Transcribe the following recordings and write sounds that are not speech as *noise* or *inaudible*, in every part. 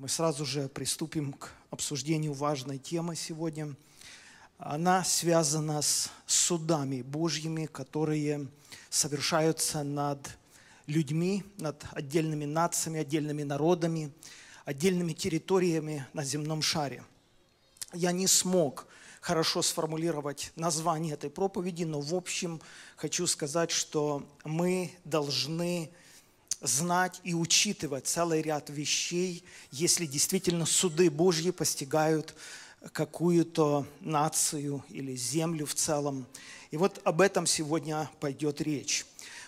Мы сразу же приступим к обсуждению важной темы сегодня. Она связана с судами Божьими, которые совершаются над людьми, над отдельными нациями, отдельными народами, отдельными территориями на земном шаре. Я не смог хорошо сформулировать название этой проповеди, но в общем хочу сказать, что мы должны знать и учитывать целый ряд вещей, если действительно суды Божьи постигают какую-то нацию или землю в целом. И вот об этом сегодня пойдет речь.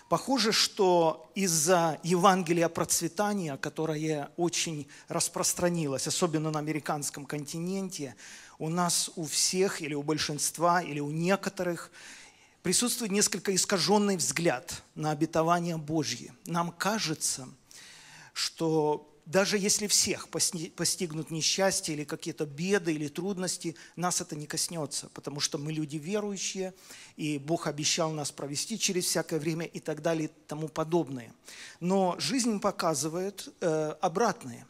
Похоже, что из-за Евангелия процветания, которое очень распространилось, особенно на американском континенте, у нас у всех или у большинства, или у некоторых присутствует несколько искаженный взгляд на обетование Божье. Нам кажется, что даже если всех постигнут несчастье или какие-то беды или трудности, нас это не коснется, потому что мы люди верующие, и Бог обещал нас провести через всякое время и так далее и тому подобное. Но жизнь показывает э, обратное.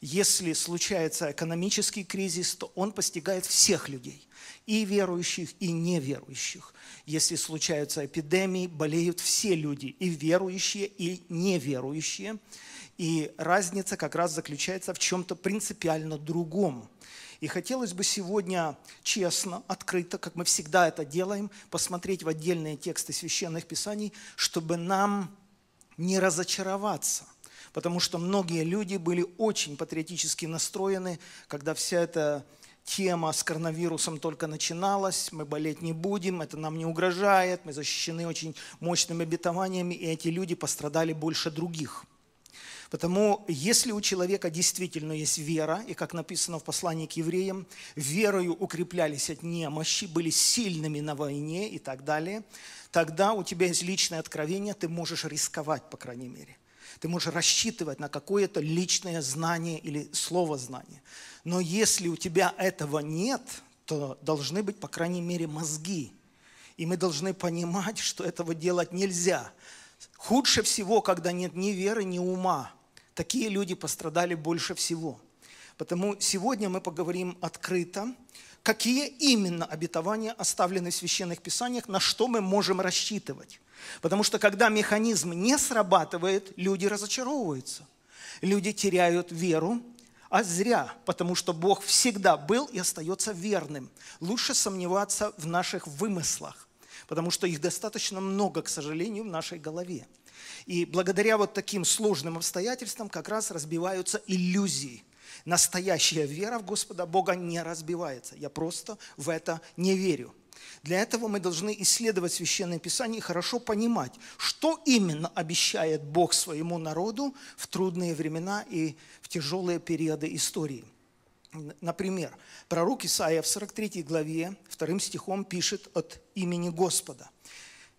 Если случается экономический кризис, то он постигает всех людей, и верующих, и неверующих. Если случаются эпидемии, болеют все люди, и верующие, и неверующие. И разница как раз заключается в чем-то принципиально другом. И хотелось бы сегодня честно, открыто, как мы всегда это делаем, посмотреть в отдельные тексты священных писаний, чтобы нам не разочароваться – потому что многие люди были очень патриотически настроены, когда вся эта тема с коронавирусом только начиналась, мы болеть не будем, это нам не угрожает, мы защищены очень мощными обетованиями, и эти люди пострадали больше других. Потому если у человека действительно есть вера, и как написано в послании к евреям, верою укреплялись от немощи, были сильными на войне и так далее, тогда у тебя есть личное откровение, ты можешь рисковать, по крайней мере – ты можешь рассчитывать на какое-то личное знание или слово знание. Но если у тебя этого нет, то должны быть, по крайней мере, мозги. И мы должны понимать, что этого делать нельзя. Худше всего, когда нет ни веры, ни ума. Такие люди пострадали больше всего. Потому сегодня мы поговорим открыто, какие именно обетования оставлены в священных писаниях, на что мы можем рассчитывать. Потому что когда механизм не срабатывает, люди разочаровываются. Люди теряют веру, а зря, потому что Бог всегда был и остается верным. Лучше сомневаться в наших вымыслах, потому что их достаточно много, к сожалению, в нашей голове. И благодаря вот таким сложным обстоятельствам как раз разбиваются иллюзии. Настоящая вера в Господа Бога не разбивается. Я просто в это не верю. Для этого мы должны исследовать Священное Писание и хорошо понимать, что именно обещает Бог своему народу в трудные времена и в тяжелые периоды истории. Например, пророк Исаия в 43 главе, вторым стихом пишет от имени Господа,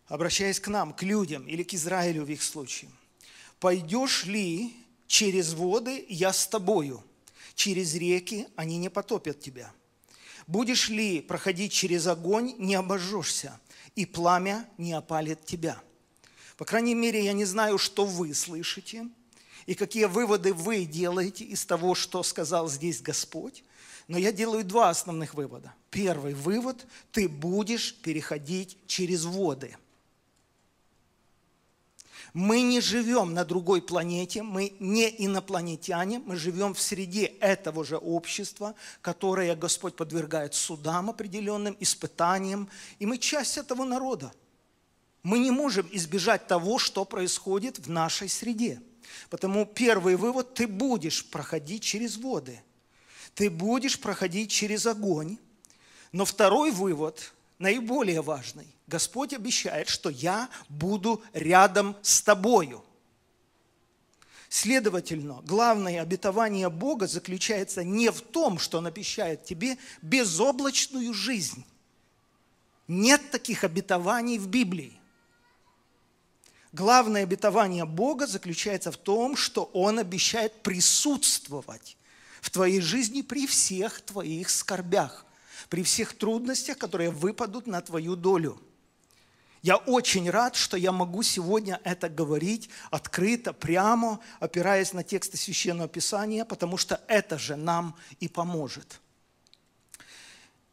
обращаясь к нам, к людям или к Израилю в их случае. «Пойдешь ли через воды, я с тобою, через реки они не потопят тебя» Будешь ли проходить через огонь, не обожжешься, и пламя не опалит тебя. По крайней мере, я не знаю, что вы слышите, и какие выводы вы делаете из того, что сказал здесь Господь. Но я делаю два основных вывода. Первый вывод – ты будешь переходить через воды – мы не живем на другой планете, мы не инопланетяне, мы живем в среде этого же общества, которое Господь подвергает судам определенным, испытаниям, и мы часть этого народа. Мы не можем избежать того, что происходит в нашей среде. Потому первый вывод – ты будешь проходить через воды, ты будешь проходить через огонь. Но второй вывод, наиболее важный, Господь обещает, что я буду рядом с тобою. Следовательно, главное обетование Бога заключается не в том, что Он обещает тебе безоблачную жизнь. Нет таких обетований в Библии. Главное обетование Бога заключается в том, что Он обещает присутствовать в твоей жизни при всех твоих скорбях, при всех трудностях, которые выпадут на твою долю – Я очень рад, что я могу сегодня это говорить открыто, прямо, опираясь на тексты Священного Писания, потому что это же нам и поможет.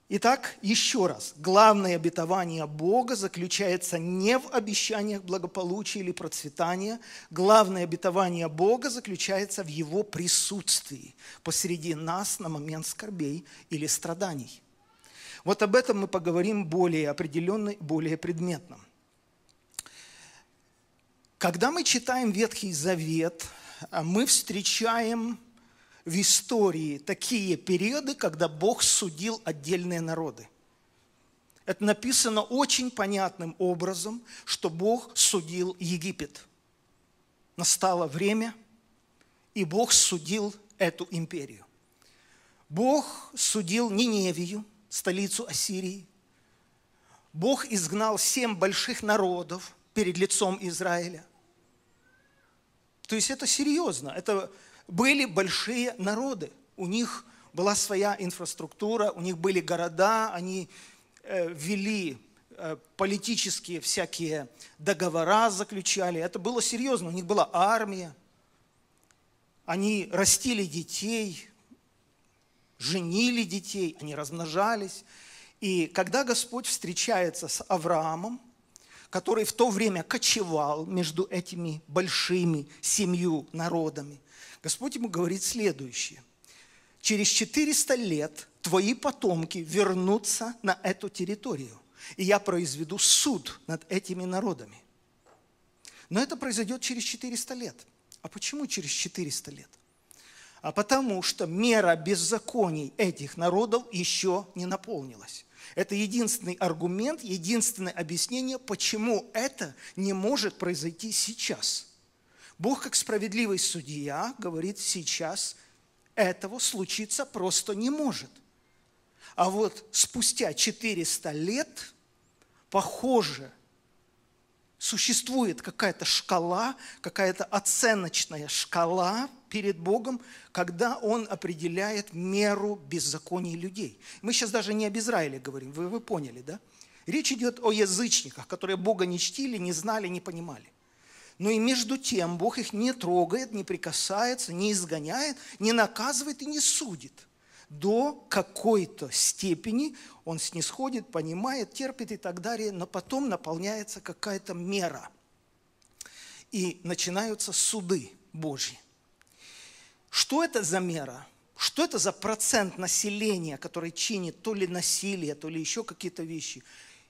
Итак, еще раз, главное обетование Бога заключается не в обещаниях благополучия или процветания, главное обетование Бога заключается в Его присутствии посреди нас на момент скорбей или страданий. Вот об этом мы поговорим более определенно, более предметно. Когда мы читаем Ветхий Завет, мы встречаем в истории такие периоды, когда Бог судил отдельные народы. Это написано очень понятным образом, что Бог судил Египет. Настало время, и Бог судил эту империю. Бог судил Ниневию, столицу Ассирии. Бог изгнал семь больших народов перед лицом Израиля. То есть это серьезно, это были большие народы, у них была своя инфраструктура, у них были города, они э, вели э, политические всякие договора, заключали. Это было серьезно, у них была армия, они растили детей, женили детей, они размножались. И когда Господь встречается с Авраамом, который в то время кочевал между этими большими семью народами, Господь ему говорит следующее. Через 400 лет твои потомки вернутся на эту территорию, и я произведу суд над этими народами. Но это произойдет через 400 лет. А почему через 400 лет? А потому что мера беззаконий этих народов еще не наполнилась. Это единственный аргумент, единственное объяснение, почему это не может произойти сейчас – Бог, как справедливый судья, говорит, сейчас этого случиться просто не может. А вот спустя 400 лет, похоже, существует какая-то шкала, какая-то оценочная шкала перед Богом, когда Он определяет меру беззаконий людей. Мы сейчас даже не об Израиле говорим, вы, вы поняли, да? Речь идет о язычниках, которые Бога не чтили, не знали, не понимали. Но и между тем Бог их не трогает, не прикасается, не изгоняет, не наказывает и не судит. До какой-то степени он снисходит, понимает, терпит и так далее, но потом наполняется какая-то мера. И начинаются суды Божьи. Что это за мера? Что это за процент населения, который чинит то ли насилие, то ли еще какие-то вещи?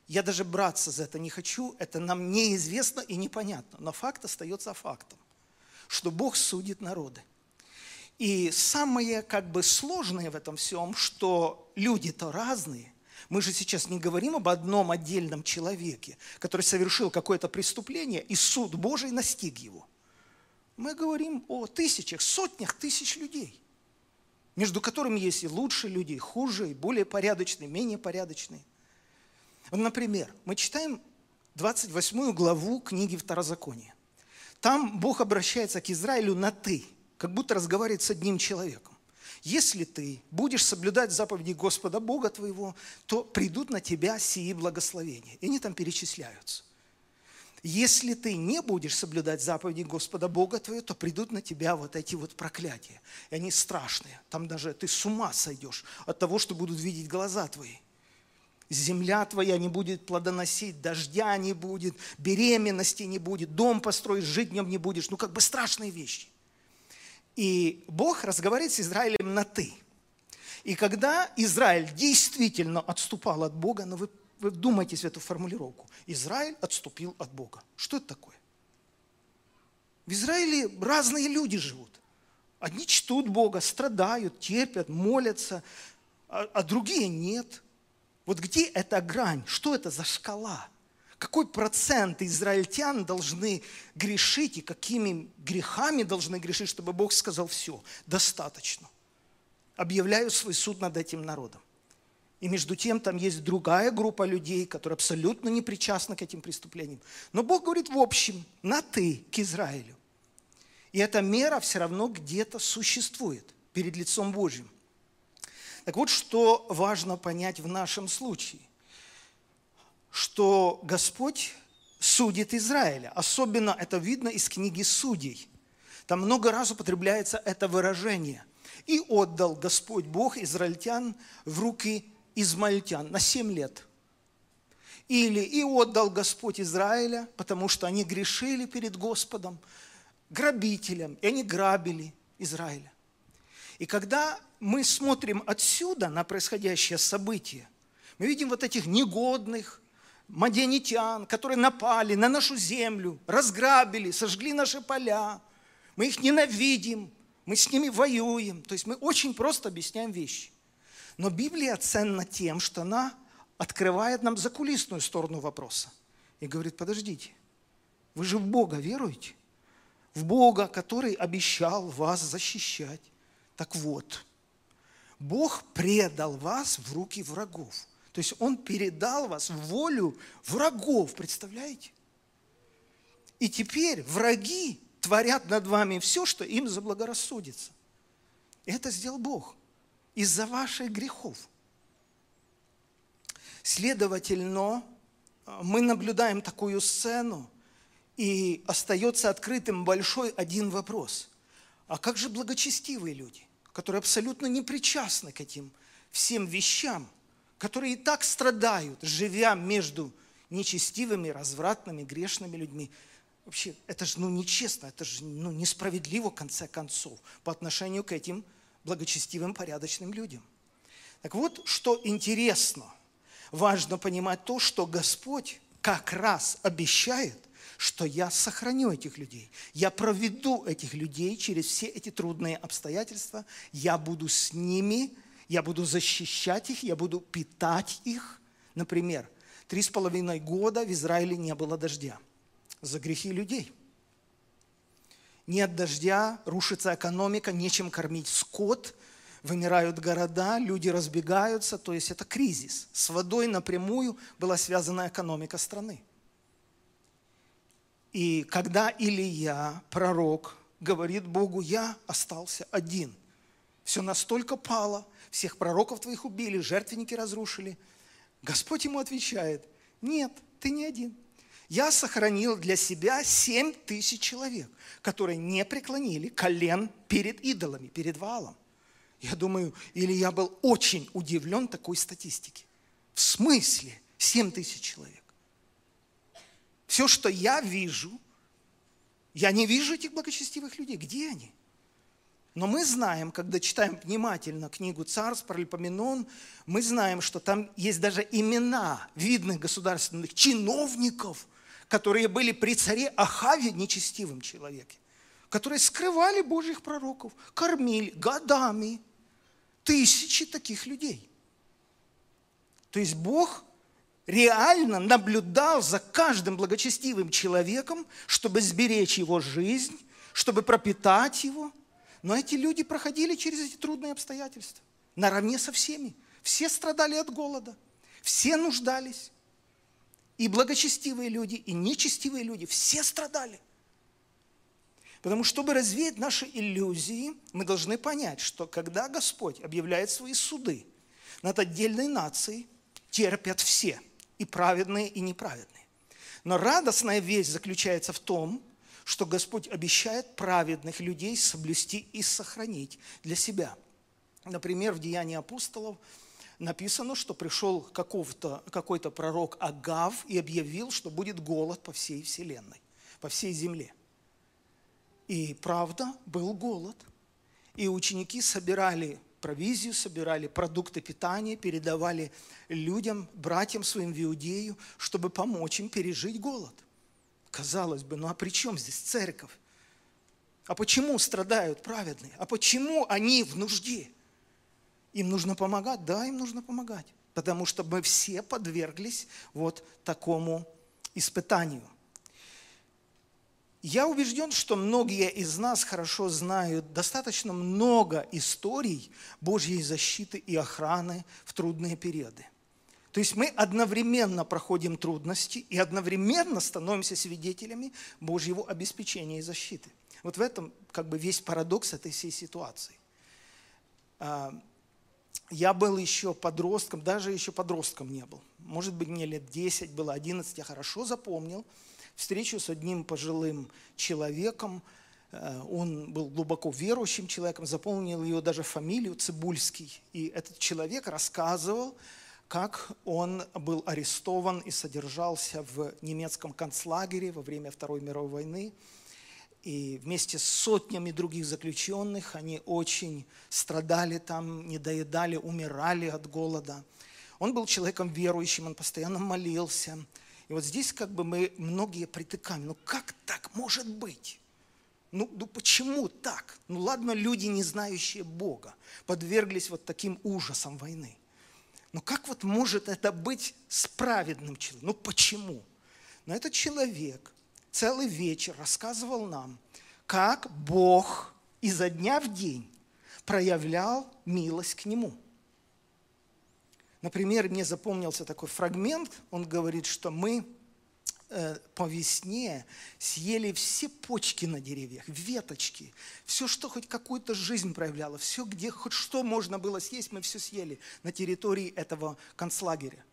Я даже браться за это не хочу, это нам неизвестно и непонятно. Но факт остается фактом, что Бог судит народы. И самое как бы сложное в этом всем, что люди-то разные. Мы же сейчас не говорим об одном отдельном человеке, который совершил какое-то преступление, и суд Божий настиг его. Мы говорим о тысячах, сотнях тысяч людей, между которыми есть и лучшие люди, и хуже, и более порядочные, менее порядочные – вот, например, мы читаем 28 главу книги Второзакония. Там Бог обращается к Израилю на «ты», как будто разговаривает с одним человеком. Если ты будешь соблюдать заповеди Господа Бога твоего, то придут на тебя сии благословения. И они там перечисляются. Если ты не будешь соблюдать заповеди Господа Бога твоего, то придут на тебя вот эти вот проклятия. И они страшные. Там даже ты с ума сойдешь от того, что будут видеть глаза твои земля твоя не будет плодоносить, дождя не будет, беременности не будет, дом построишь, жить в нем не будешь. Ну, как бы страшные вещи. И Бог разговаривает с Израилем на «ты». И когда Израиль действительно отступал от Бога, но вы, вы вдумайтесь в эту формулировку, Израиль отступил от Бога. Что это такое? В Израиле разные люди живут. Одни чтут Бога, страдают, терпят, молятся, а, а другие нет – вот где эта грань? Что это за шкала? Какой процент израильтян должны грешить и какими грехами должны грешить, чтобы Бог сказал, все, достаточно. Объявляю свой суд над этим народом. И между тем там есть другая группа людей, которые абсолютно не причастны к этим преступлениям. Но Бог говорит в общем, на «ты» к Израилю. И эта мера все равно где-то существует перед лицом Божьим. Так вот, что важно понять в нашем случае, что Господь судит Израиля. Особенно это видно из книги Судей. Там много раз употребляется это выражение. «И отдал Господь Бог израильтян в руки измаильтян на семь лет». Или «И отдал Господь Израиля, потому что они грешили перед Господом, грабителям, и они грабили Израиля». И когда мы смотрим отсюда на происходящее событие, мы видим вот этих негодных, мадианитян, которые напали на нашу землю, разграбили, сожгли наши поля. Мы их ненавидим, мы с ними воюем. То есть мы очень просто объясняем вещи. Но Библия ценна тем, что она открывает нам закулисную сторону вопроса. И говорит, подождите, вы же в Бога веруете? В Бога, который обещал вас защищать. Так вот, Бог предал вас в руки врагов. То есть Он передал вас в волю врагов, представляете? И теперь враги творят над вами все, что им заблагорассудится. Это сделал Бог из-за ваших грехов. Следовательно, мы наблюдаем такую сцену, и остается открытым большой один вопрос. А как же благочестивые люди, которые абсолютно не причастны к этим всем вещам? которые и так страдают, живя между нечестивыми, развратными, грешными людьми. Вообще, это же ну, нечестно, это же ну, несправедливо, в конце концов, по отношению к этим благочестивым, порядочным людям. Так вот, что интересно, важно понимать то, что Господь как раз обещает, что я сохраню этих людей, я проведу этих людей через все эти трудные обстоятельства, я буду с ними, я буду защищать их, я буду питать их. Например, три с половиной года в Израиле не было дождя за грехи людей. Нет дождя, рушится экономика, нечем кормить скот, вымирают города, люди разбегаются, то есть это кризис. С водой напрямую была связана экономика страны. И когда Илия, пророк, говорит Богу, я остался один, все настолько пало, всех пророков твоих убили, жертвенники разрушили. Господь ему отвечает, нет, ты не один. Я сохранил для себя семь тысяч человек, которые не преклонили колен перед идолами, перед валом. Я думаю, или я был очень удивлен такой статистике. В смысле семь тысяч человек? Все, что я вижу, я не вижу этих благочестивых людей. Где они? Но мы знаем, когда читаем внимательно книгу «Царств», Паралипоменон, мы знаем, что там есть даже имена видных государственных чиновников, которые были при царе Ахаве нечестивым человеком, которые скрывали Божьих пророков, кормили годами тысячи таких людей. То есть Бог реально наблюдал за каждым благочестивым человеком, чтобы сберечь его жизнь, чтобы пропитать его – но эти люди проходили через эти трудные обстоятельства наравне со всеми. Все страдали от голода, все нуждались. И благочестивые люди, и нечестивые люди, все страдали. Потому что, чтобы развеять наши иллюзии, мы должны понять, что когда Господь объявляет свои суды над отдельной нацией, терпят все, и праведные, и неправедные. Но радостная весть заключается в том, что Господь обещает праведных людей соблюсти и сохранить для себя. Например, в Деянии апостолов написано, что пришел какой-то пророк Агав и объявил, что будет голод по всей вселенной, по всей земле. И правда, был голод. И ученики собирали провизию, собирали продукты питания, передавали людям, братьям своим в Иудею, чтобы помочь им пережить голод. Казалось бы, ну а при чем здесь церковь? А почему страдают праведные? А почему они в нужде? Им нужно помогать? Да, им нужно помогать. Потому что мы все подверглись вот такому испытанию. Я убежден, что многие из нас хорошо знают достаточно много историй Божьей защиты и охраны в трудные периоды. То есть мы одновременно проходим трудности и одновременно становимся свидетелями Божьего обеспечения и защиты. Вот в этом как бы весь парадокс этой всей ситуации. Я был еще подростком, даже еще подростком не был. Может быть, мне лет 10 было, 11, я хорошо запомнил, встречу с одним пожилым человеком. Э, он был глубоко верующим человеком, запомнил ее даже фамилию Цибульский. И этот человек рассказывал, как он был арестован и содержался в немецком концлагере во время Второй мировой войны. И вместе с сотнями других заключенных они очень страдали там, недоедали, умирали от голода. Он был человеком верующим, он постоянно молился. И вот здесь как бы мы многие притыкаем. Ну как так может быть? Ну, ну почему так? Ну ладно, люди, не знающие Бога, подверглись вот таким ужасам войны. Но как вот может это быть с праведным человеком? Ну почему? Но этот человек целый вечер рассказывал нам, как Бог изо дня в день проявлял милость к нему. Например, мне запомнился такой фрагмент, он говорит, что мы Э, по весне съели все почки на деревьях, веточки, все, что хоть какую-то жизнь проявляло, все, где хоть что можно было съесть, мы все съели на территории этого концлагеря.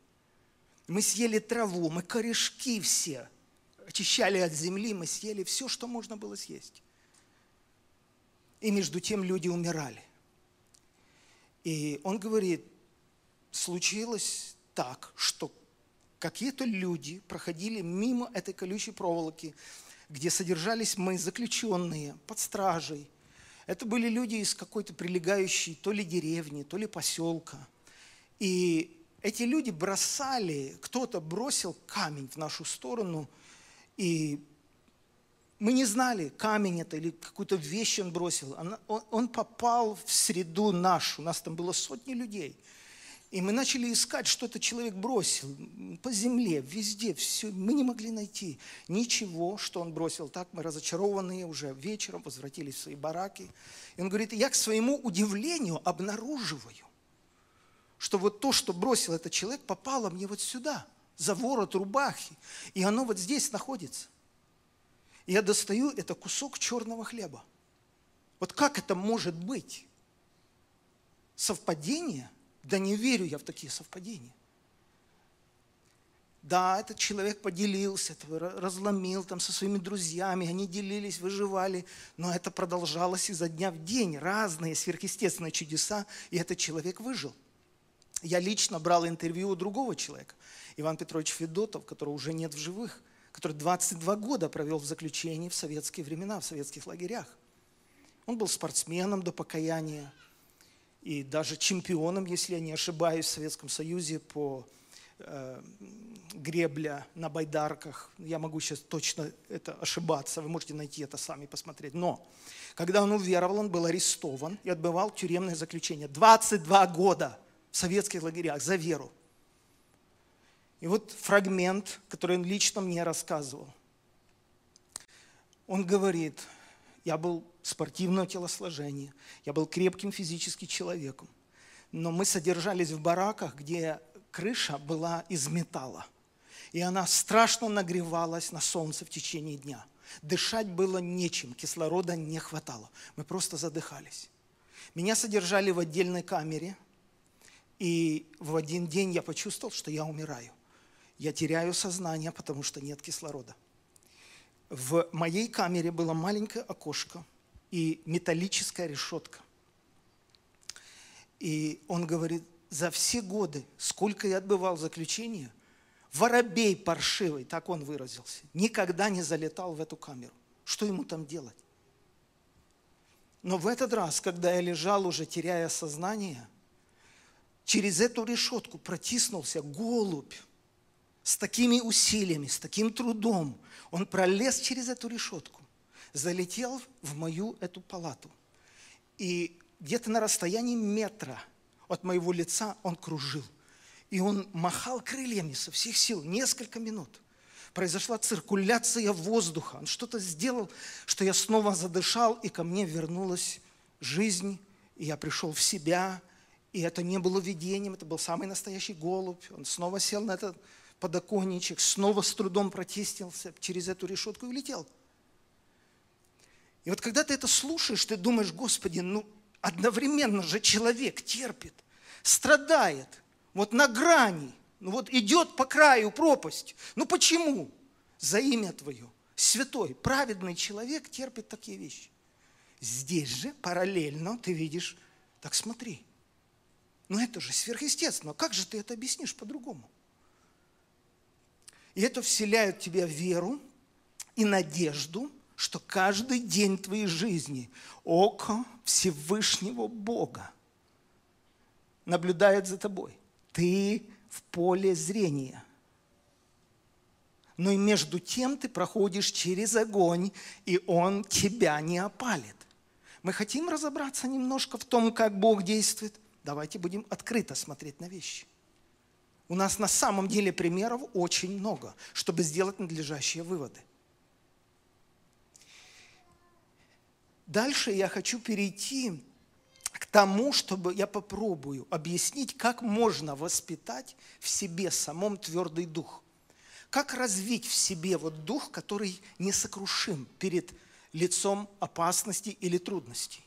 Мы съели траву, мы корешки все очищали от земли, мы съели все, что можно было съесть. И между тем люди умирали. И он говорит, случилось так, что какие-то люди проходили мимо этой колючей проволоки, где содержались мы, заключенные, под стражей. Это были люди из какой-то прилегающей то ли деревни, то ли поселка. И эти люди бросали, кто-то бросил камень в нашу сторону, и мы не знали, камень это или какую-то вещь он бросил. Он, он попал в среду нашу, у нас там было сотни людей – и мы начали искать, что этот человек бросил по земле, везде, все. Мы не могли найти ничего, что он бросил. Так мы разочарованные уже вечером возвратились в свои бараки. И он говорит, я к своему удивлению обнаруживаю, что вот то, что бросил этот человек, попало мне вот сюда, за ворот рубахи. И оно вот здесь находится. Я достаю это кусок черного хлеба. Вот как это может быть? Совпадение – да не верю я в такие совпадения. Да, этот человек поделился, разломил там со своими друзьями, они делились, выживали, но это продолжалось изо дня в день, разные сверхъестественные чудеса, и этот человек выжил. Я лично брал интервью у другого человека, Иван Петрович Федотов, которого уже нет в живых, который 22 года провел в заключении в советские времена, в советских лагерях. Он был спортсменом до покаяния, и даже чемпионом, если я не ошибаюсь, в Советском Союзе по э, гребля на байдарках. Я могу сейчас точно это ошибаться, вы можете найти это сами посмотреть. Но когда он уверовал, он был арестован и отбывал тюремное заключение. 22 года в советских лагерях за веру. И вот фрагмент, который он лично мне рассказывал. Он говорит, я был спортивного телосложения, я был крепким физически человеком. Но мы содержались в бараках, где крыша была из металла. И она страшно нагревалась на солнце в течение дня. Дышать было нечем, кислорода не хватало. Мы просто задыхались. Меня содержали в отдельной камере, и в один день я почувствовал, что я умираю. Я теряю сознание, потому что нет кислорода в моей камере было маленькое окошко и металлическая решетка. И он говорит, за все годы, сколько я отбывал заключение, воробей паршивый, так он выразился, никогда не залетал в эту камеру. Что ему там делать? Но в этот раз, когда я лежал уже теряя сознание, через эту решетку протиснулся голубь с такими усилиями, с таким трудом, он пролез через эту решетку, залетел в мою эту палату. И где-то на расстоянии метра от моего лица он кружил. И он махал крыльями со всех сил несколько минут. Произошла циркуляция воздуха. Он что-то сделал, что я снова задышал, и ко мне вернулась жизнь, и я пришел в себя. И это не было видением, это был самый настоящий голубь. Он снова сел на этот подоконничек, снова с трудом протестился через эту решетку и улетел. И вот когда ты это слушаешь, ты думаешь, Господи, ну одновременно же человек терпит, страдает, вот на грани, ну вот идет по краю пропасть. Ну почему? за имя Твое. Святой, праведный человек терпит такие вещи. Здесь же параллельно ты видишь, так смотри, ну это же сверхъестественно, как же ты это объяснишь по-другому? И это вселяет в тебя веру и надежду, что каждый день твоей жизни око Всевышнего Бога наблюдает за тобой. Ты в поле зрения. Но и между тем ты проходишь через огонь, и он тебя не опалит. Мы хотим разобраться немножко в том, как Бог действует. Давайте будем открыто смотреть на вещи. У нас на самом деле примеров очень много, чтобы сделать надлежащие выводы. Дальше я хочу перейти к тому, чтобы я попробую объяснить, как можно воспитать в себе самом твердый дух. Как развить в себе вот дух, который несокрушим перед лицом опасности или трудностей.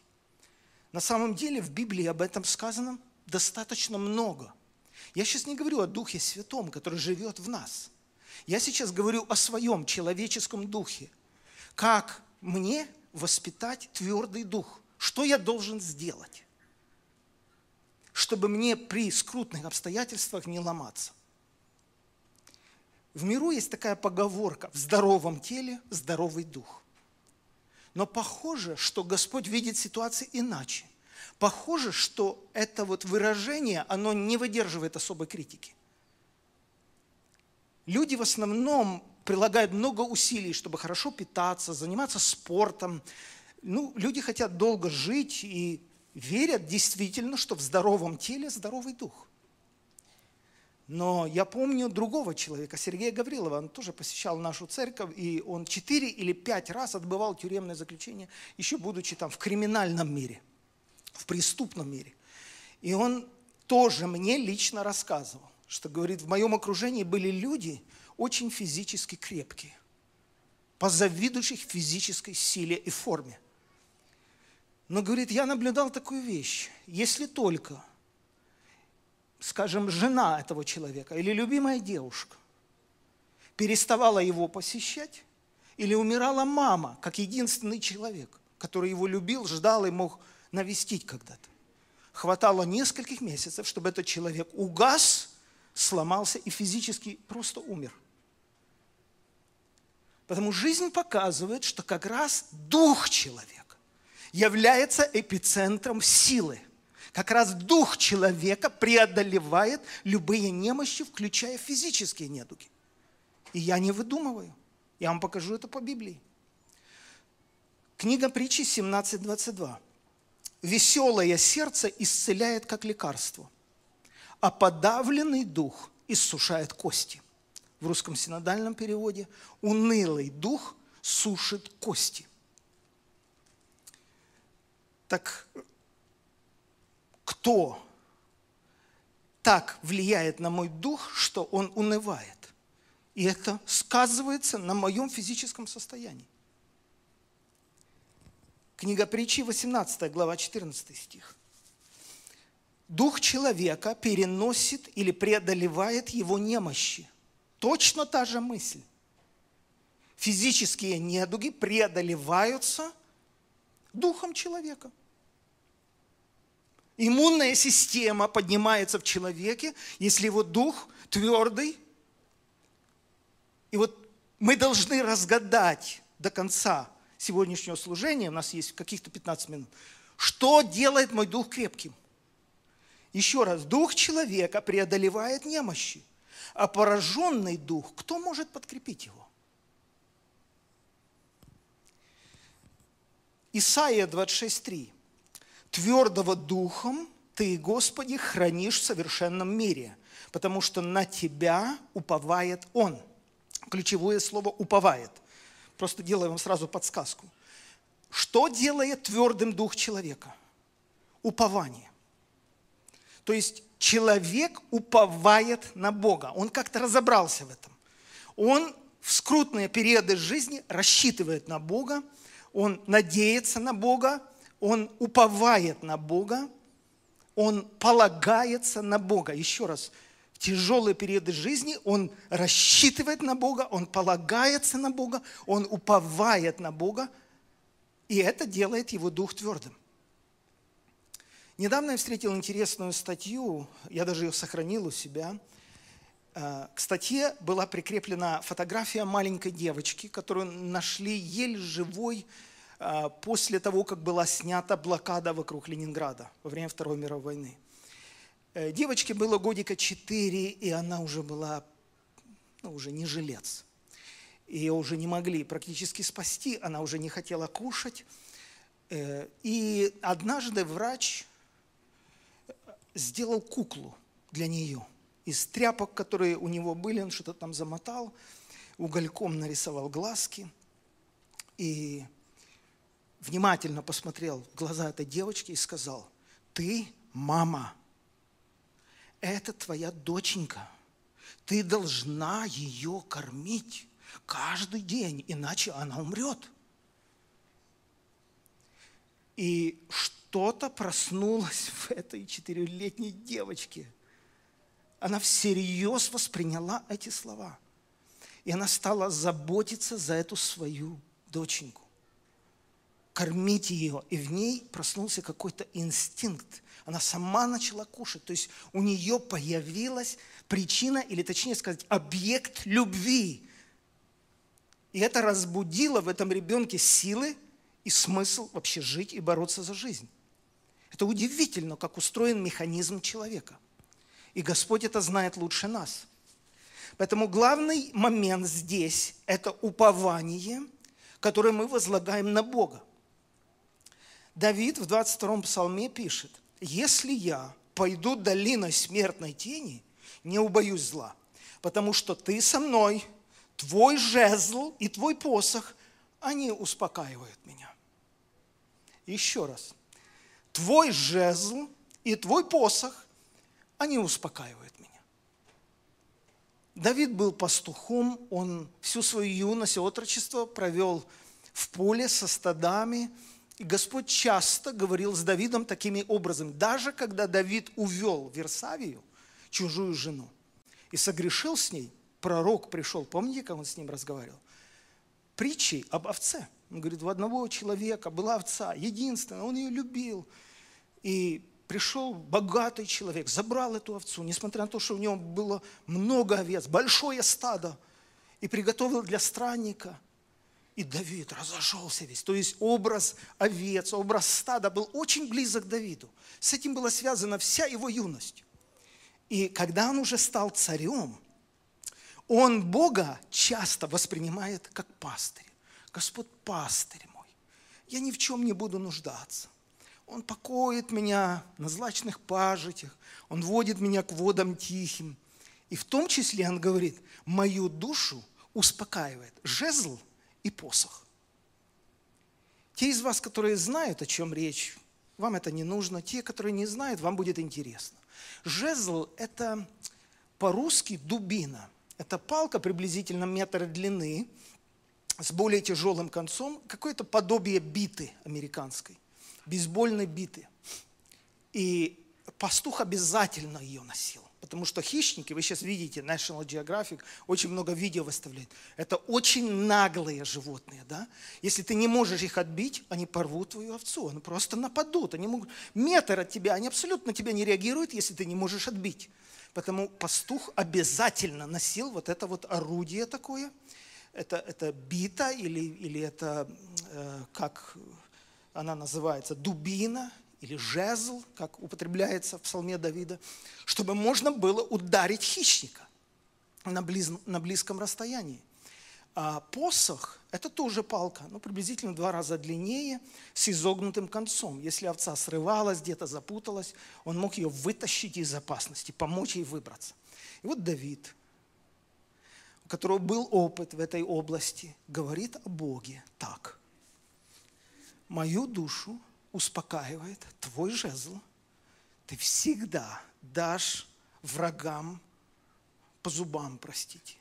На самом деле в Библии об этом сказано достаточно много. Я сейчас не говорю о Духе Святом, который живет в нас. Я сейчас говорю о своем человеческом духе. Как мне воспитать твердый дух? Что я должен сделать, чтобы мне при скрутных обстоятельствах не ломаться? В миру есть такая поговорка «в здоровом теле здоровый дух». Но похоже, что Господь видит ситуации иначе. Похоже, что это вот выражение, оно не выдерживает особой критики. Люди в основном прилагают много усилий, чтобы хорошо питаться, заниматься спортом. Ну, люди хотят долго жить и верят действительно, что в здоровом теле здоровый дух. Но я помню другого человека, Сергея Гаврилова, он тоже посещал нашу церковь, и он четыре или пять раз отбывал тюремное заключение, еще будучи там в криминальном мире, в преступном мире. И он тоже мне лично рассказывал, что, говорит, в моем окружении были люди очень физически крепкие, позавидующих физической силе и форме. Но, говорит, я наблюдал такую вещь, если только – скажем, жена этого человека или любимая девушка переставала его посещать, или умирала мама, как единственный человек, который его любил, ждал и мог навестить когда-то. Хватало нескольких месяцев, чтобы этот человек угас, сломался и физически просто умер. Потому жизнь показывает, что как раз дух человека является эпицентром силы – как раз дух человека преодолевает любые немощи, включая физические недуги. И я не выдумываю. Я вам покажу это по Библии. Книга притчи 17.22. «Веселое сердце исцеляет, как лекарство, а подавленный дух иссушает кости». В русском синодальном переводе «унылый дух сушит кости». Так кто так влияет на мой дух, что он унывает. И это сказывается на моем физическом состоянии. Книга притчи, 18 глава, 14 стих. Дух человека переносит или преодолевает его немощи. Точно та же мысль. Физические недуги преодолеваются духом человека – Иммунная система поднимается в человеке, если его дух твердый. И вот мы должны разгадать до конца сегодняшнего служения, у нас есть каких-то 15 минут, что делает мой дух крепким. Еще раз, дух человека преодолевает немощи, а пораженный дух, кто может подкрепить его? Исайя 26.3 твердого духом ты, Господи, хранишь в совершенном мире, потому что на Тебя уповает Он. Ключевое слово «уповает». Просто делаю вам сразу подсказку. Что делает твердым дух человека? Упование. То есть человек уповает на Бога. Он как-то разобрался в этом. Он в скрутные периоды жизни рассчитывает на Бога, он надеется на Бога, он уповает на Бога, он полагается на Бога. Еще раз, в тяжелые периоды жизни он рассчитывает на Бога, он полагается на Бога, он уповает на Бога, и это делает его дух твердым. Недавно я встретил интересную статью, я даже ее сохранил у себя. Э, к статье была прикреплена фотография маленькой девочки, которую нашли еле живой после того, как была снята блокада вокруг Ленинграда во время Второй мировой войны. Э, девочке было годика 4, и она уже была, ну, уже не жилец. Ее уже не могли практически спасти, она уже не хотела кушать. И однажды врач сделал куклу для нее. Из тряпок, которые у него были, он что-то там замотал, угольком нарисовал глазки и внимательно посмотрел в глаза этой девочки и сказал, ты мама, это твоя доченька, ты должна ее кормить каждый день, иначе она умрет. И что что-то проснулось в этой четырехлетней девочке. Она всерьез восприняла эти слова. И она стала заботиться за эту свою доченьку. Кормить ее. И в ней проснулся какой-то инстинкт. Она сама начала кушать. То есть у нее появилась причина, или точнее сказать, объект любви. И это разбудило в этом ребенке силы и смысл вообще жить и бороться за жизнь. Это удивительно, как устроен механизм человека. И Господь это знает лучше нас. Поэтому главный момент здесь – это упование, которое мы возлагаем на Бога. Давид в 22-м псалме пишет, «Если я пойду долиной смертной тени, не убоюсь зла, потому что ты со мной, твой жезл и твой посох, они успокаивают меня». Еще раз – твой жезл и твой посох, они успокаивают меня. Давид был пастухом, он всю свою юность и отрочество провел в поле со стадами, и Господь часто говорил с Давидом такими образами. Даже когда Давид увел Версавию, чужую жену, и согрешил с ней, пророк пришел, помните, как он с ним разговаривал? Притчей об овце. Он говорит, у одного человека была овца, единственная, он ее любил – и пришел богатый человек, забрал эту овцу, несмотря на то, что у него было много овец, большое стадо, и приготовил для странника. И Давид разошелся весь. То есть образ овец, образ стада был очень близок к Давиду. С этим была связана вся его юность. И когда он уже стал царем, он Бога часто воспринимает как пастырь. Господь пастырь мой, я ни в чем не буду нуждаться. Он покоит меня на злачных пажитях, Он водит меня к водам тихим. И в том числе Он говорит, мою душу успокаивает жезл и посох. Те из вас, которые знают, о чем речь, вам это не нужно. Те, которые не знают, вам будет интересно. Жезл – это по-русски дубина. Это палка приблизительно метр длины, с более тяжелым концом, какое-то подобие биты американской бейсбольной биты. И пастух обязательно ее носил. Потому что хищники, вы сейчас видите, National Geographic очень много видео выставляет. Это очень наглые животные, да? Если ты не можешь их отбить, они порвут твою овцу, они просто нападут. Они могут метр от тебя, они абсолютно на тебя не реагируют, если ты не можешь отбить. Потому пастух обязательно носил вот это вот орудие такое. Это, это бита или, или это э, как она называется дубина или жезл, как употребляется в псалме Давида, чтобы можно было ударить хищника на, близ, на близком расстоянии. А посох – это тоже палка, ну, приблизительно в два раза длиннее, с изогнутым концом. Если овца срывалась, где-то запуталась, он мог ее вытащить из опасности, помочь ей выбраться. И вот Давид, у которого был опыт в этой области, говорит о Боге так – мою душу успокаивает твой жезл. Ты всегда дашь врагам по зубам, простите.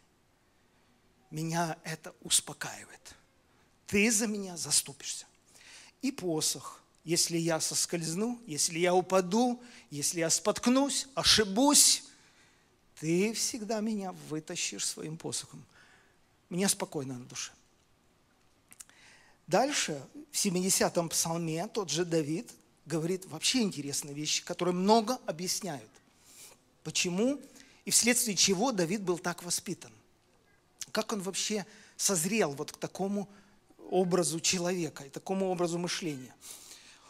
Меня это успокаивает. Ты за меня заступишься. И посох, если я соскользну, если я упаду, если я споткнусь, ошибусь, ты всегда меня вытащишь своим посохом. Мне спокойно на душе. Дальше, в 70-м псалме, тот же Давид говорит вообще интересные вещи, которые много объясняют. Почему и вследствие чего Давид был так воспитан. Как он вообще созрел вот к такому образу человека и такому образу мышления.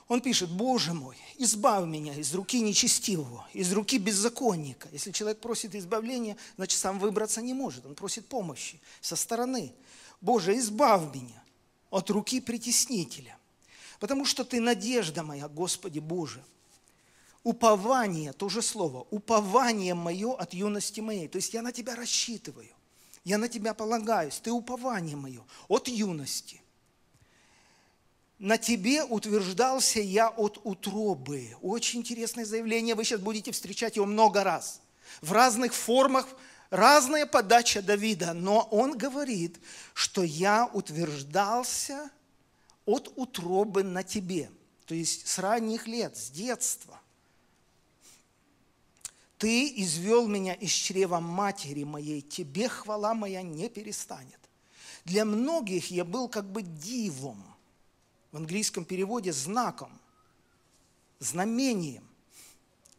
Он пишет, Боже мой, избавь меня из руки нечестивого, из руки беззаконника. Если человек просит избавления, значит, сам выбраться не может. Он просит помощи со стороны. Боже, избавь меня от руки притеснителя. Потому что Ты надежда моя, Господи Боже. Упование, то же слово, упование мое от юности моей. То есть я на Тебя рассчитываю, я на Тебя полагаюсь, Ты упование мое от юности на тебе утверждался я от утробы. Очень интересное заявление, вы сейчас будете встречать его много раз. В разных формах, разная подача Давида, но он говорит, что я утверждался от утробы на тебе. То есть с ранних лет, с детства. Ты извел меня из чрева матери моей, тебе хвала моя не перестанет. Для многих я был как бы дивом – в английском переводе знаком, знамением.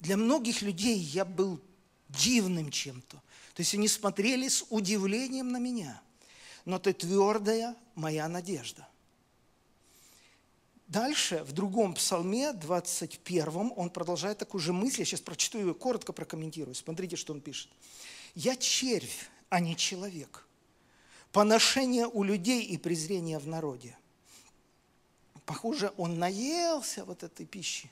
Для многих людей я был дивным чем-то. То есть они смотрели с удивлением на меня. Но ты твердая моя надежда. Дальше, в другом псалме, 21, он продолжает такую же мысль. Я сейчас прочту ее, коротко прокомментирую. Смотрите, что он пишет. «Я червь, а не человек. Поношение у людей и презрение в народе. Похоже, он наелся вот этой пищи,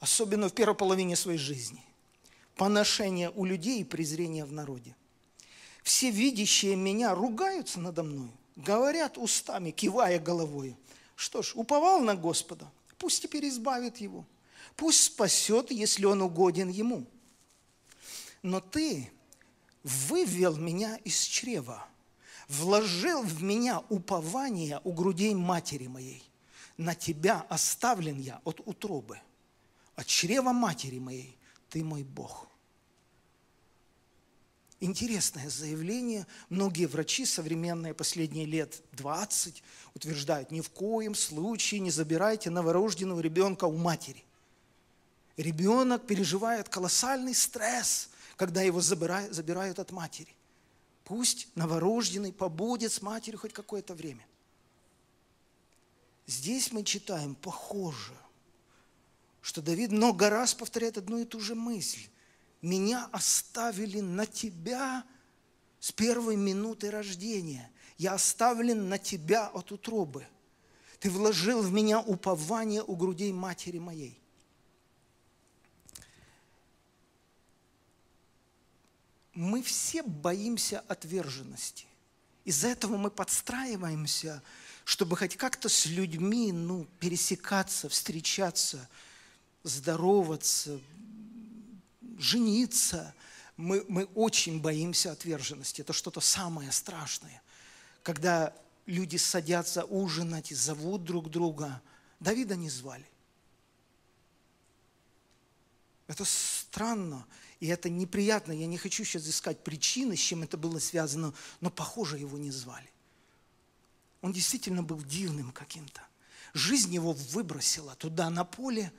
особенно в первой половине своей жизни. Поношение у людей и презрение в народе. Все видящие меня ругаются надо мной, говорят устами, кивая головой. Что ж, уповал на Господа, пусть теперь избавит его, пусть спасет, если он угоден ему. Но ты вывел меня из чрева – вложил в меня упование у грудей матери моей. На тебя оставлен я от утробы, от чрева матери моей. Ты мой Бог. Интересное заявление. Многие врачи современные последние лет 20 утверждают, ни в коем случае не забирайте новорожденного ребенка у матери. Ребенок переживает колоссальный стресс, когда его забирают, забирают от матери. Пусть новорожденный побудет с матерью хоть какое-то время. Здесь мы читаем похоже, что Давид много раз повторяет одну и ту же мысль. Меня оставили на тебя с первой минуты рождения. Я оставлен на тебя от утробы. Ты вложил в меня упование у грудей матери моей. мы все боимся отверженности. Из-за этого мы подстраиваемся, чтобы хоть как-то с людьми ну, пересекаться, встречаться, здороваться, жениться. Мы, мы очень боимся отверженности. Это что-то самое страшное. Когда люди садятся ужинать и зовут друг друга. Давида не звали. Это странно. И это неприятно. Я не хочу сейчас искать причины, с чем это было связано, но, похоже, его не звали. Он действительно был дивным каким-то. Жизнь его выбросила туда, на поле,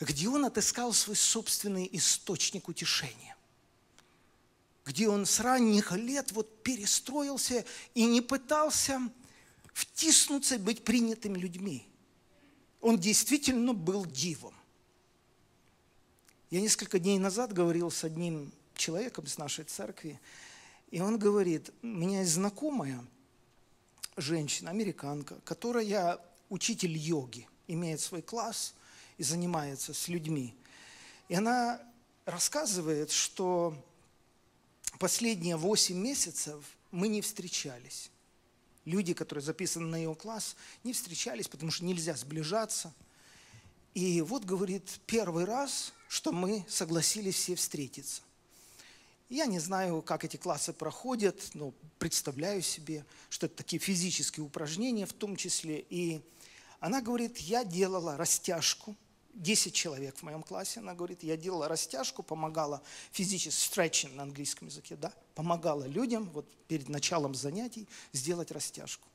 где он отыскал свой собственный источник утешения. Где он с ранних лет вот перестроился и не пытался втиснуться быть принятым людьми. Он действительно был дивом. Я несколько дней назад говорил с одним человеком из нашей церкви, и он говорит, у меня есть знакомая женщина, американка, которая учитель йоги, имеет свой класс и занимается с людьми. И она рассказывает, что последние 8 месяцев мы не встречались. Люди, которые записаны на ее класс, не встречались, потому что нельзя сближаться. И вот, говорит, первый раз что мы согласились все встретиться. Я не знаю, как эти классы проходят, но представляю себе, что это такие физические упражнения в том числе. И она говорит, я делала растяжку 10 человек в моем классе, она говорит, я делала растяжку, помогала физически, stretching на английском языке, да, помогала людям вот перед началом занятий сделать растяжку.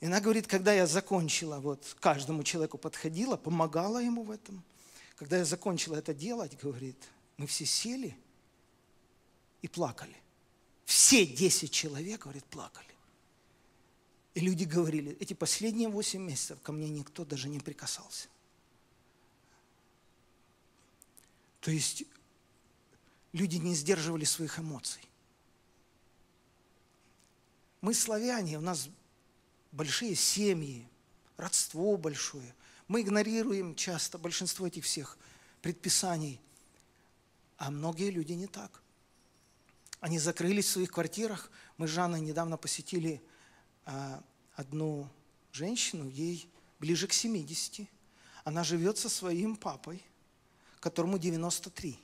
И она говорит, когда я закончила, вот каждому человеку подходила, помогала ему в этом. Когда я закончила это делать, говорит, мы все сели и плакали. Все 10 человек, говорит, плакали. И люди говорили, эти последние 8 месяцев ко мне никто даже не прикасался. То есть люди не сдерживали своих эмоций. Мы славяне, у нас большие семьи, родство большое. Мы игнорируем часто большинство этих всех предписаний, а многие люди не так. Они закрылись в своих квартирах. Мы с Жанной недавно посетили а, одну женщину, ей ближе к 70. Она живет со своим папой, которому 93.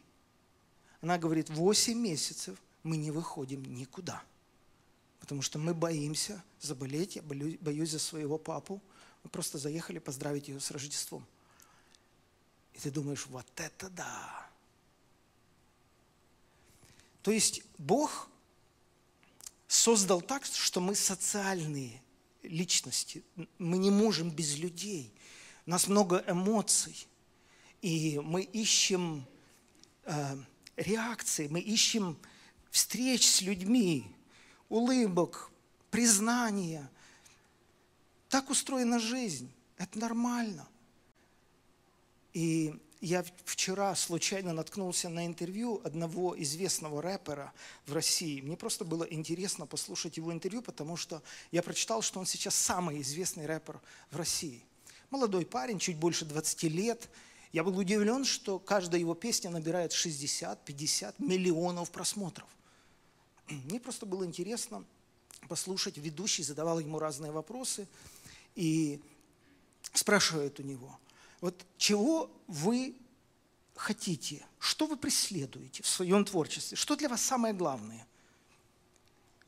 Она говорит, 8 месяцев мы не выходим никуда – потому что мы боимся заболеть, я боюсь, за своего папу. Мы просто заехали поздравить ее с Рождеством. И ты думаешь, вот это да. То есть Бог создал так, что мы социальные личности. Мы не можем без людей. У нас много эмоций. И мы ищем э, реакции, мы ищем встреч с людьми улыбок, признания. Так устроена жизнь. Это нормально. И я вчера случайно наткнулся на интервью одного известного рэпера в России. Мне просто было интересно послушать его интервью, потому что я прочитал, что он сейчас самый известный рэпер в России. Молодой парень, чуть больше 20 лет. Я был удивлен, что каждая его песня набирает 60-50 миллионов просмотров – мне просто было интересно послушать. Ведущий задавал ему разные вопросы и спрашивает у него, вот чего вы хотите, что вы преследуете в своем творчестве, что для вас самое главное?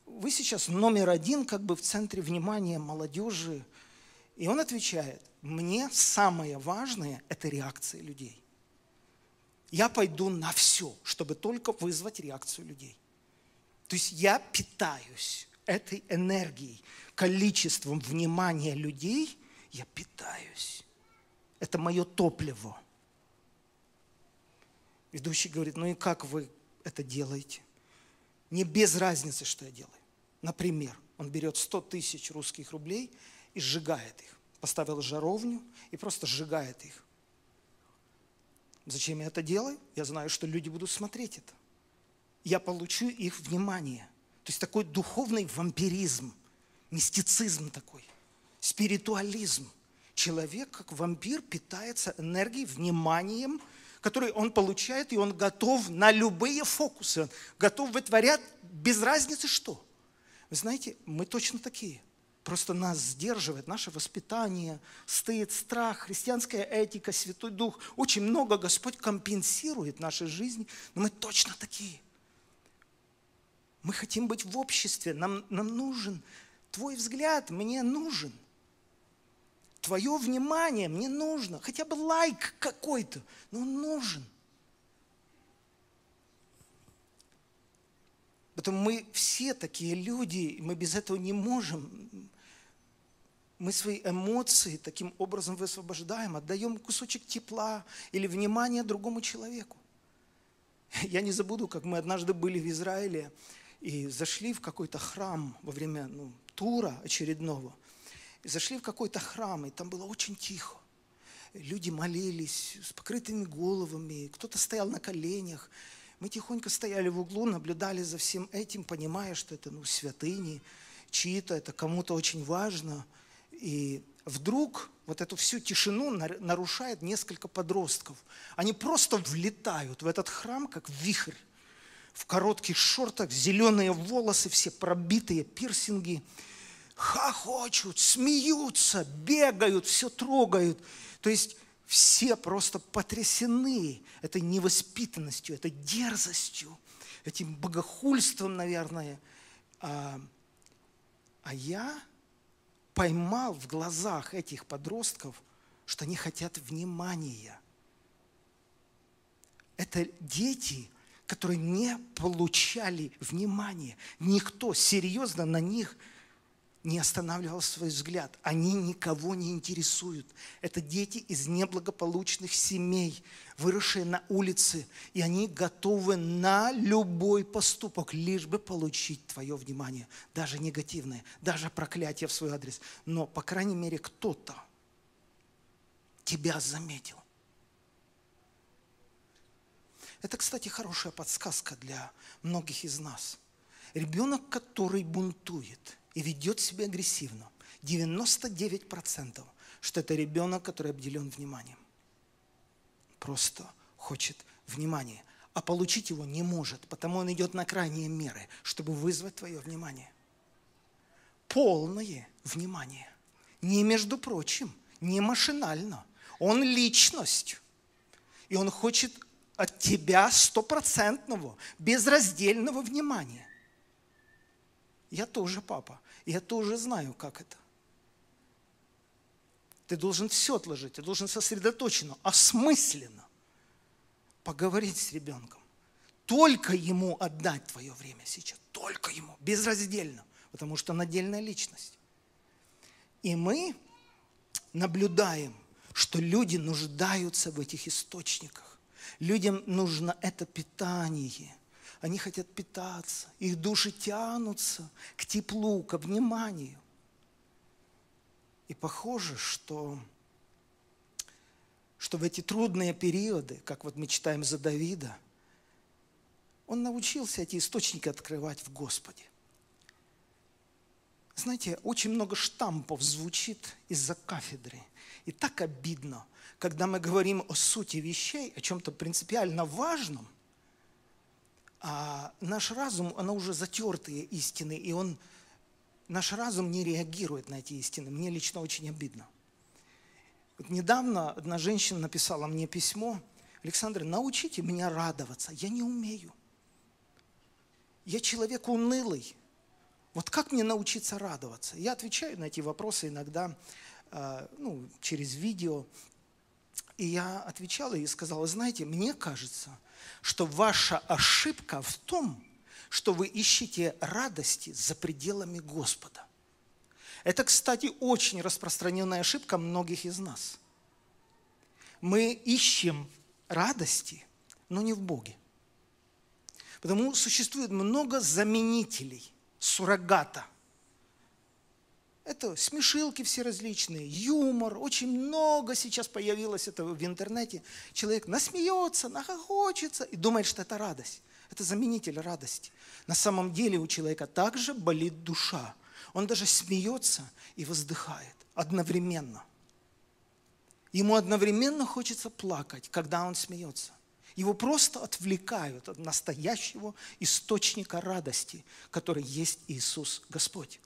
Вы сейчас номер один как бы в центре внимания молодежи. И он отвечает, мне самое важное – это реакция людей. Я пойду на все, чтобы только вызвать реакцию людей. То есть я питаюсь этой энергией, количеством внимания людей я питаюсь. Это мое топливо. Ведущий говорит, ну и как вы это делаете? Не без разницы, что я делаю. Например, он берет 100 тысяч русских рублей и сжигает их. Поставил жаровню и просто сжигает их. Зачем я это делаю? Я знаю, что люди будут смотреть это я получу их внимание. То есть такой духовный вампиризм, мистицизм такой, спиритуализм. Человек, как вампир, питается энергией, вниманием, который он получает, и он готов на любые фокусы, он готов вытворять без разницы что. Вы знаете, мы точно такие. Просто нас сдерживает наше воспитание, стыд, страх, христианская этика, Святой Дух. Очень много Господь компенсирует нашей жизни, но мы точно такие. Мы хотим быть в обществе, нам, нам нужен твой взгляд, мне нужен. Твое внимание мне нужно, хотя бы лайк какой-то, но он нужен. Поэтому мы все такие люди, мы без этого не можем. Мы свои эмоции таким образом высвобождаем, отдаем кусочек тепла или внимания другому человеку. *laughs* Я не забуду, как мы однажды были в Израиле, и зашли в какой-то храм во время ну, тура очередного. И зашли в какой-то храм, и там было очень тихо. Люди молились с покрытыми головами, кто-то стоял на коленях. Мы тихонько стояли в углу, наблюдали за всем этим, понимая, что это ну, святыни, чьи-то, это кому-то очень важно. И вдруг вот эту всю тишину нарушает несколько подростков. Они просто влетают в этот храм, как вихрь в коротких шортах, зеленые волосы, все пробитые, пирсинги, хохочут, смеются, бегают, все трогают. То есть все просто потрясены этой невоспитанностью, этой дерзостью, этим богохульством, наверное. А, а я поймал в глазах этих подростков что они хотят внимания. Это дети, которые не получали внимания. Никто серьезно на них не останавливал свой взгляд. Они никого не интересуют. Это дети из неблагополучных семей, выросшие на улице, и они готовы на любой поступок, лишь бы получить твое внимание, даже негативное, даже проклятие в свой адрес. Но, по крайней мере, кто-то тебя заметил. Это, кстати, хорошая подсказка для многих из нас. Ребенок, который бунтует и ведет себя агрессивно, 99% что это ребенок, который обделен вниманием. Просто хочет внимания, а получить его не может, потому он идет на крайние меры, чтобы вызвать твое внимание. Полное внимание. Не между прочим, не машинально. Он личность. И он хочет от тебя стопроцентного, безраздельного внимания. Я тоже папа, я тоже знаю, как это. Ты должен все отложить, ты должен сосредоточенно, осмысленно поговорить с ребенком. Только ему отдать твое время сейчас, только ему, безраздельно, потому что он отдельная личность. И мы наблюдаем, что люди нуждаются в этих источниках. Людям нужно это питание. Они хотят питаться. Их души тянутся к теплу, к вниманию. И похоже, что, что в эти трудные периоды, как вот мы читаем за Давида, он научился эти источники открывать в Господе. Знаете, очень много штампов звучит из-за кафедры. И так обидно – когда мы говорим о сути вещей, о чем-то принципиально важном, а наш разум, оно уже затертые истины, и он, наш разум не реагирует на эти истины. Мне лично очень обидно. Вот недавно одна женщина написала мне письмо, Александр, научите меня радоваться. Я не умею. Я человек унылый. Вот как мне научиться радоваться? Я отвечаю на эти вопросы иногда а, ну, через видео. И я отвечала и сказала, знаете, мне кажется, что ваша ошибка в том, что вы ищете радости за пределами Господа. Это, кстати, очень распространенная ошибка многих из нас. Мы ищем радости, но не в Боге. Потому существует много заменителей, суррогата – это смешилки все различные, юмор, очень много сейчас появилось этого в интернете. Человек насмеется, нахохочется и думает, что это радость. Это заменитель радости. На самом деле у человека также болит душа. Он даже смеется и воздыхает одновременно. Ему одновременно хочется плакать, когда он смеется. Его просто отвлекают от настоящего источника радости, который есть Иисус Господь.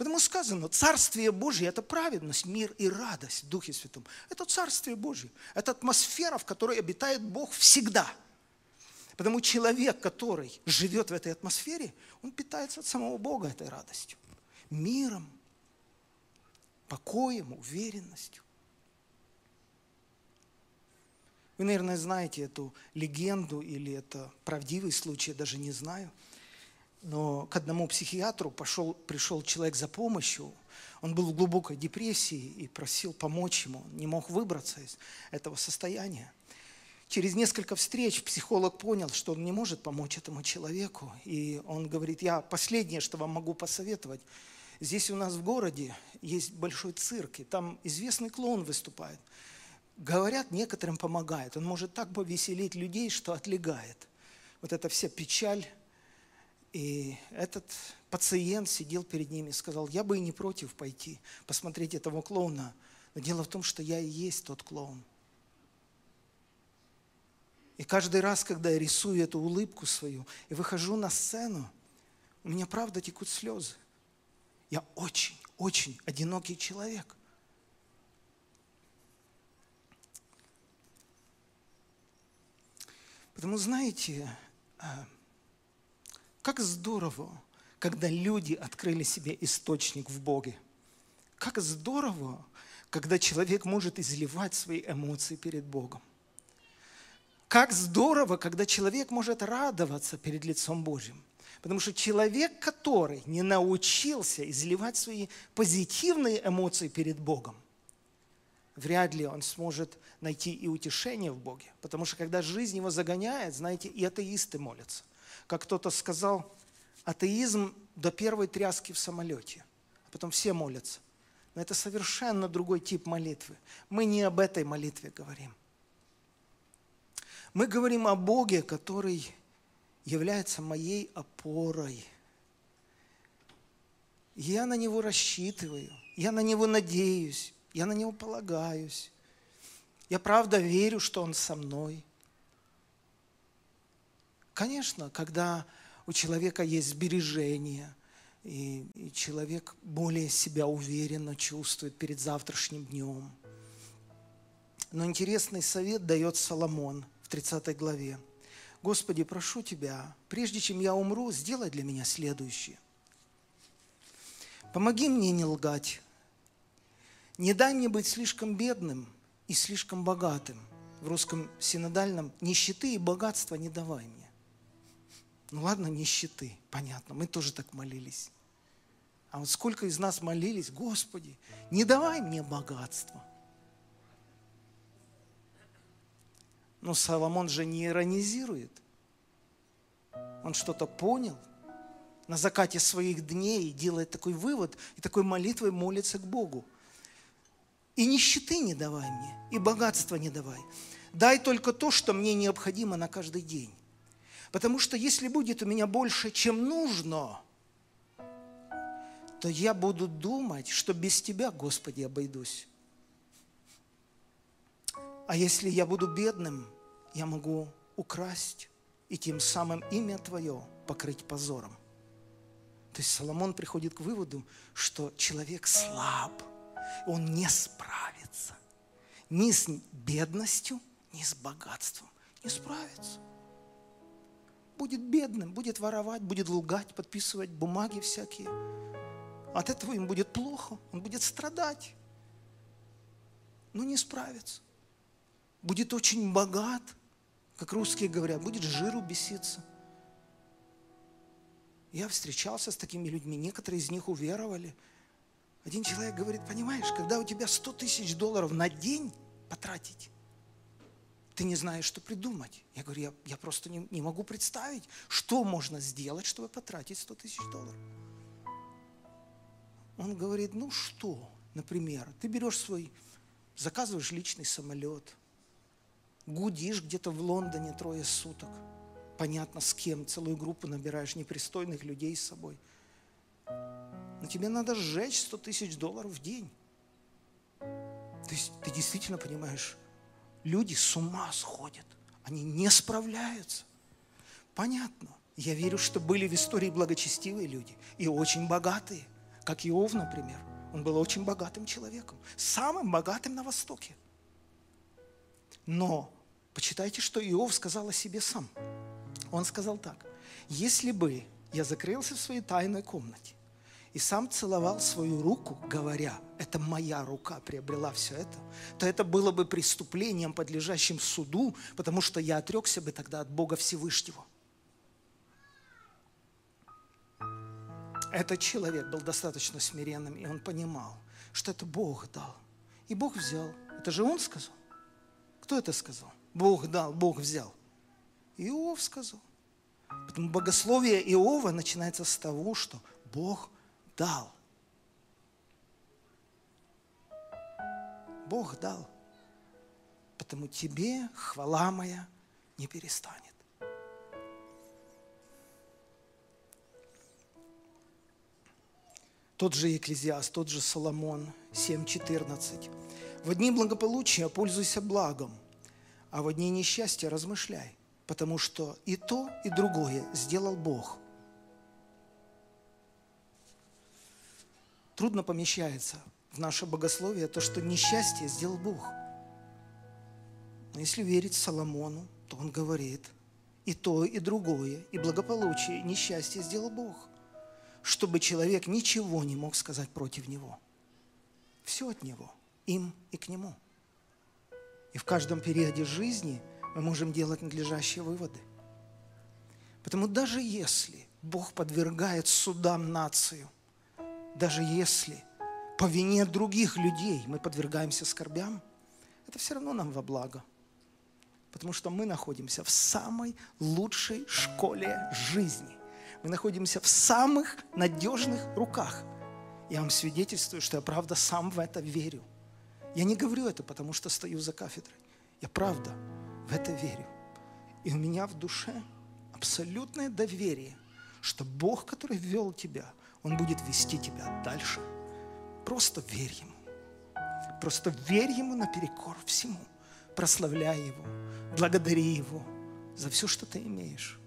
Потому сказано, Царствие Божье – это праведность, мир и радость в Духе Святом. Это Царствие Божье. Это атмосфера, в которой обитает Бог всегда. Потому человек, который живет в этой атмосфере, он питается от самого Бога этой радостью. Миром, покоем, уверенностью. Вы, наверное, знаете эту легенду или это правдивый случай, я даже не знаю – но к одному психиатру пошел, пришел человек за помощью. Он был в глубокой депрессии и просил помочь ему. не мог выбраться из этого состояния. Через несколько встреч психолог понял, что он не может помочь этому человеку. И он говорит, я последнее, что вам могу посоветовать. Здесь у нас в городе есть большой цирк, и там известный клоун выступает. Говорят, некоторым помогает. Он может так повеселить людей, что отлегает. Вот эта вся печаль, и этот пациент сидел перед ними и сказал, я бы и не против пойти посмотреть этого клоуна. Но дело в том, что я и есть тот клоун. И каждый раз, когда я рисую эту улыбку свою и выхожу на сцену, у меня правда текут слезы. Я очень, очень одинокий человек. Потому знаете, а, как здорово, когда люди открыли себе источник в Боге. Как здорово, когда человек может изливать свои эмоции перед Богом. Как здорово, когда человек может радоваться перед лицом Божьим. Потому что человек, который не научился изливать свои позитивные эмоции перед Богом, вряд ли он сможет найти и утешение в Боге. Потому что когда жизнь его загоняет, знаете, и атеисты молятся. Как кто-то сказал, атеизм до первой тряски в самолете, а потом все молятся. Но это совершенно другой тип молитвы. Мы не об этой молитве говорим. Мы говорим о Боге, который является моей опорой. Я на Него рассчитываю, я на Него надеюсь, я на Него полагаюсь. Я правда верю, что Он со мной. Конечно, когда у человека есть сбережения, и, и человек более себя уверенно чувствует перед завтрашним днем. Но интересный совет дает Соломон в 30 главе. Господи, прошу Тебя, прежде чем я умру, сделай для меня следующее. Помоги мне не лгать. Не дай мне быть слишком бедным и слишком богатым. В русском синодальном нищеты и богатства не давай мне. Ну ладно, нищеты, понятно, мы тоже так молились. А вот сколько из нас молились, Господи, не давай мне богатства. Но Соломон же не иронизирует. Он что-то понял. На закате своих дней делает такой вывод и такой молитвой молится к Богу. И нищеты не давай мне, и богатства не давай. Дай только то, что мне необходимо на каждый день. Потому что если будет у меня больше, чем нужно, то я буду думать, что без Тебя, Господи, обойдусь. А если я буду бедным, я могу украсть и тем самым имя Твое покрыть позором. То есть Соломон приходит к выводу, что человек слаб, он не справится ни с бедностью, ни с богатством. Не справится будет бедным, будет воровать, будет лгать, подписывать бумаги всякие. От этого им будет плохо, он будет страдать, но не справится. Будет очень богат, как русские говорят, будет жиру беситься. Я встречался с такими людьми, некоторые из них уверовали. Один человек говорит, понимаешь, когда у тебя 100 тысяч долларов на день потратить, ты не знаешь, что придумать. Я говорю, я, я просто не, не могу представить, что можно сделать, чтобы потратить 100 тысяч долларов. Он говорит, ну что, например, ты берешь свой, заказываешь личный самолет, гудишь где-то в Лондоне трое суток, понятно с кем, целую группу набираешь непристойных людей с собой. Но тебе надо сжечь 100 тысяч долларов в день. То есть ты действительно понимаешь, люди с ума сходят. Они не справляются. Понятно. Я верю, что были в истории благочестивые люди и очень богатые, как Иов, например. Он был очень богатым человеком, самым богатым на Востоке. Но почитайте, что Иов сказал о себе сам. Он сказал так, если бы я закрылся в своей тайной комнате и сам целовал свою руку, говоря, это моя рука приобрела все это, то это было бы преступлением, подлежащим суду, потому что я отрекся бы тогда от Бога Всевышнего. Этот человек был достаточно смиренным, и он понимал, что это Бог дал. И Бог взял. Это же он сказал. Кто это сказал? Бог дал, Бог взял. Иов сказал. Поэтому богословие Иова начинается с того, что Бог дал. Бог дал. Потому тебе хвала моя не перестанет. Тот же Екклезиаст, тот же Соломон 7.14. В дни благополучия пользуйся благом, а в дни несчастья размышляй, потому что и то, и другое сделал Бог – трудно помещается в наше богословие то, что несчастье сделал Бог. Но если верить Соломону, то он говорит, и то, и другое, и благополучие, и несчастье сделал Бог, чтобы человек ничего не мог сказать против него. Все от него. им и к Нему. И в каждом периоде жизни мы можем делать надлежащие выводы. Потому даже если Бог подвергает судам нацию, даже если по вине других людей мы подвергаемся скорбям, это все равно нам во благо. Потому что мы находимся в самой лучшей школе жизни. Мы находимся в самых надежных руках. Я вам свидетельствую, что я правда сам в это верю. Я не говорю это, потому что стою за кафедрой. Я правда в это верю. И у меня в душе абсолютное доверие, что Бог, который ввел тебя, Он будет вести тебя дальше. Просто верь Ему. Просто верь Ему наперекор всему. Прославляй Его, благодари Его за все, что ты имеешь.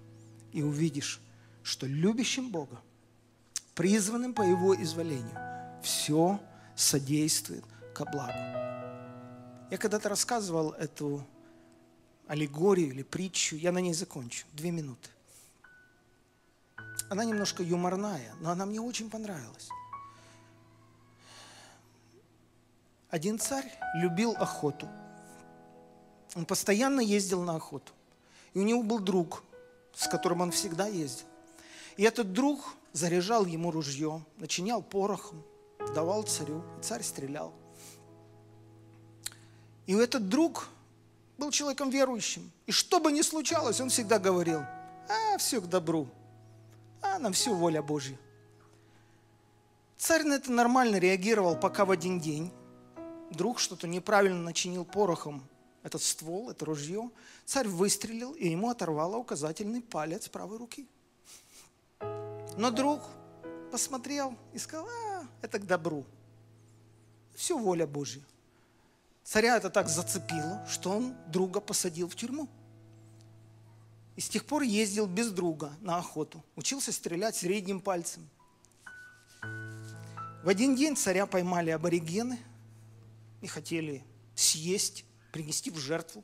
И увидишь, что любящим Бога, призванным по Его изволению, все содействует ко благу. Я когда-то рассказывал эту аллегорию или притчу, я на ней закончу, две минуты. Она немножко юморная, но она мне очень понравилась. Один царь любил охоту. Он постоянно ездил на охоту. И у него был друг, с которым он всегда ездил. И этот друг заряжал ему ружье, начинял порохом, давал царю, и царь стрелял. И этот друг был человеком верующим. И что бы ни случалось, он всегда говорил, а, все к добру, а, на все воля Божья. Царь на это нормально реагировал, пока в один день друг что-то неправильно начинил порохом этот ствол, это ружье. Царь выстрелил, и ему оторвало указательный палец правой руки. Но друг посмотрел и сказал, а, это к добру. Все воля Божья. Царя это так зацепило, что он друга посадил в тюрьму. И с тех пор ездил без друга на охоту. Учился стрелять средним пальцем. В один день царя поймали аборигены и хотели съесть, принести в жертву.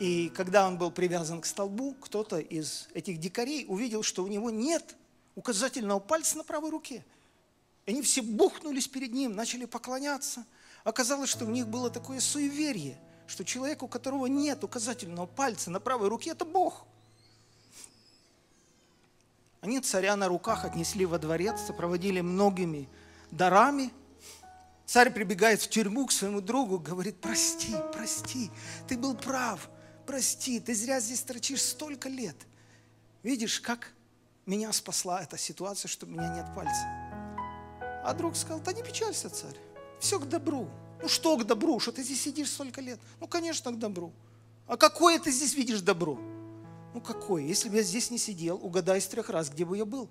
И когда он был привязан к столбу, кто-то из этих дикарей увидел, что у него нет указательного пальца на правой руке. Они все бухнулись перед ним, начали поклоняться – Оказалось, что у них было такое суеверие, что человек, у которого нет указательного пальца на правой руке, это Бог. Они царя на руках отнесли во дворец, сопроводили многими дарами. Царь прибегает в тюрьму к своему другу, говорит, прости, прости, ты был прав, прости, ты зря здесь торчишь столько лет. Видишь, как меня спасла эта ситуация, что у меня нет пальца. А друг сказал, да не печалься, царь. Все к добру. Ну что к добру? Что ты здесь сидишь столько лет? Ну, конечно, к добру. А какое ты здесь видишь добро? Ну, какое? Если бы я здесь не сидел, угадай с трех раз, где бы я был.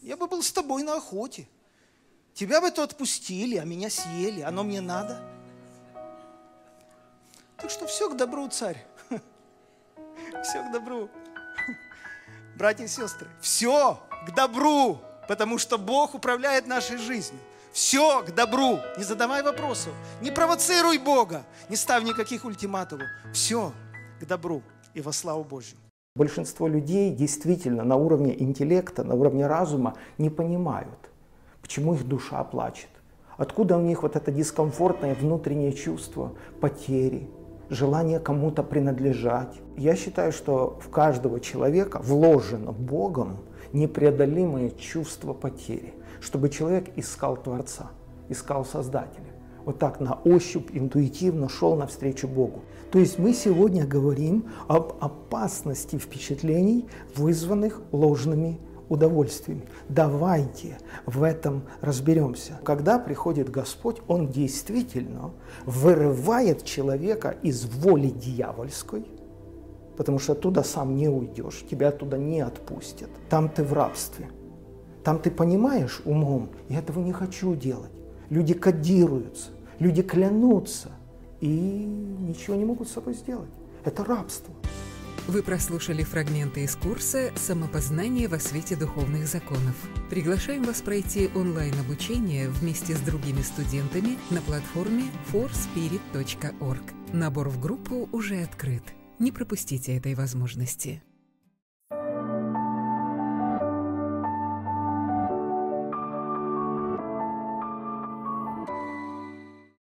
Я бы был с тобой на охоте. Тебя бы то отпустили, а меня съели. Оно мне надо. Так что все к добру, царь. *laughs* Все к добру. Братья и сестры, все к добру, потому что Бог управляет нашей жизнью. Все к добру. Не задавай вопросов. Не провоцируй Бога. Не ставь никаких ультиматумов. Все к добру и во славу Божью. Большинство людей действительно на уровне интеллекта, на уровне разума не понимают, почему их душа плачет. Откуда у них вот это дискомфортное внутреннее чувство потери, желание кому-то принадлежать. Я считаю, что в каждого человека вложено Богом непреодолимое чувство потери – чтобы человек искал Творца, искал Создателя. Вот так на ощупь, интуитивно шел навстречу Богу. То есть мы сегодня говорим об опасности впечатлений, вызванных ложными удовольствиями. Давайте в этом разберемся. Когда приходит Господь, Он действительно вырывает человека из воли дьявольской, потому что оттуда сам не уйдешь, тебя оттуда не отпустят. Там ты в рабстве. Там ты понимаешь умом, я этого не хочу делать. Люди кодируются, люди клянутся и ничего не могут с собой сделать. Это рабство. Вы прослушали фрагменты из курса «Самопознание во свете духовных законов». Приглашаем вас пройти онлайн-обучение вместе с другими студентами на платформе forspirit.org. Набор в группу уже открыт. Не пропустите этой возможности.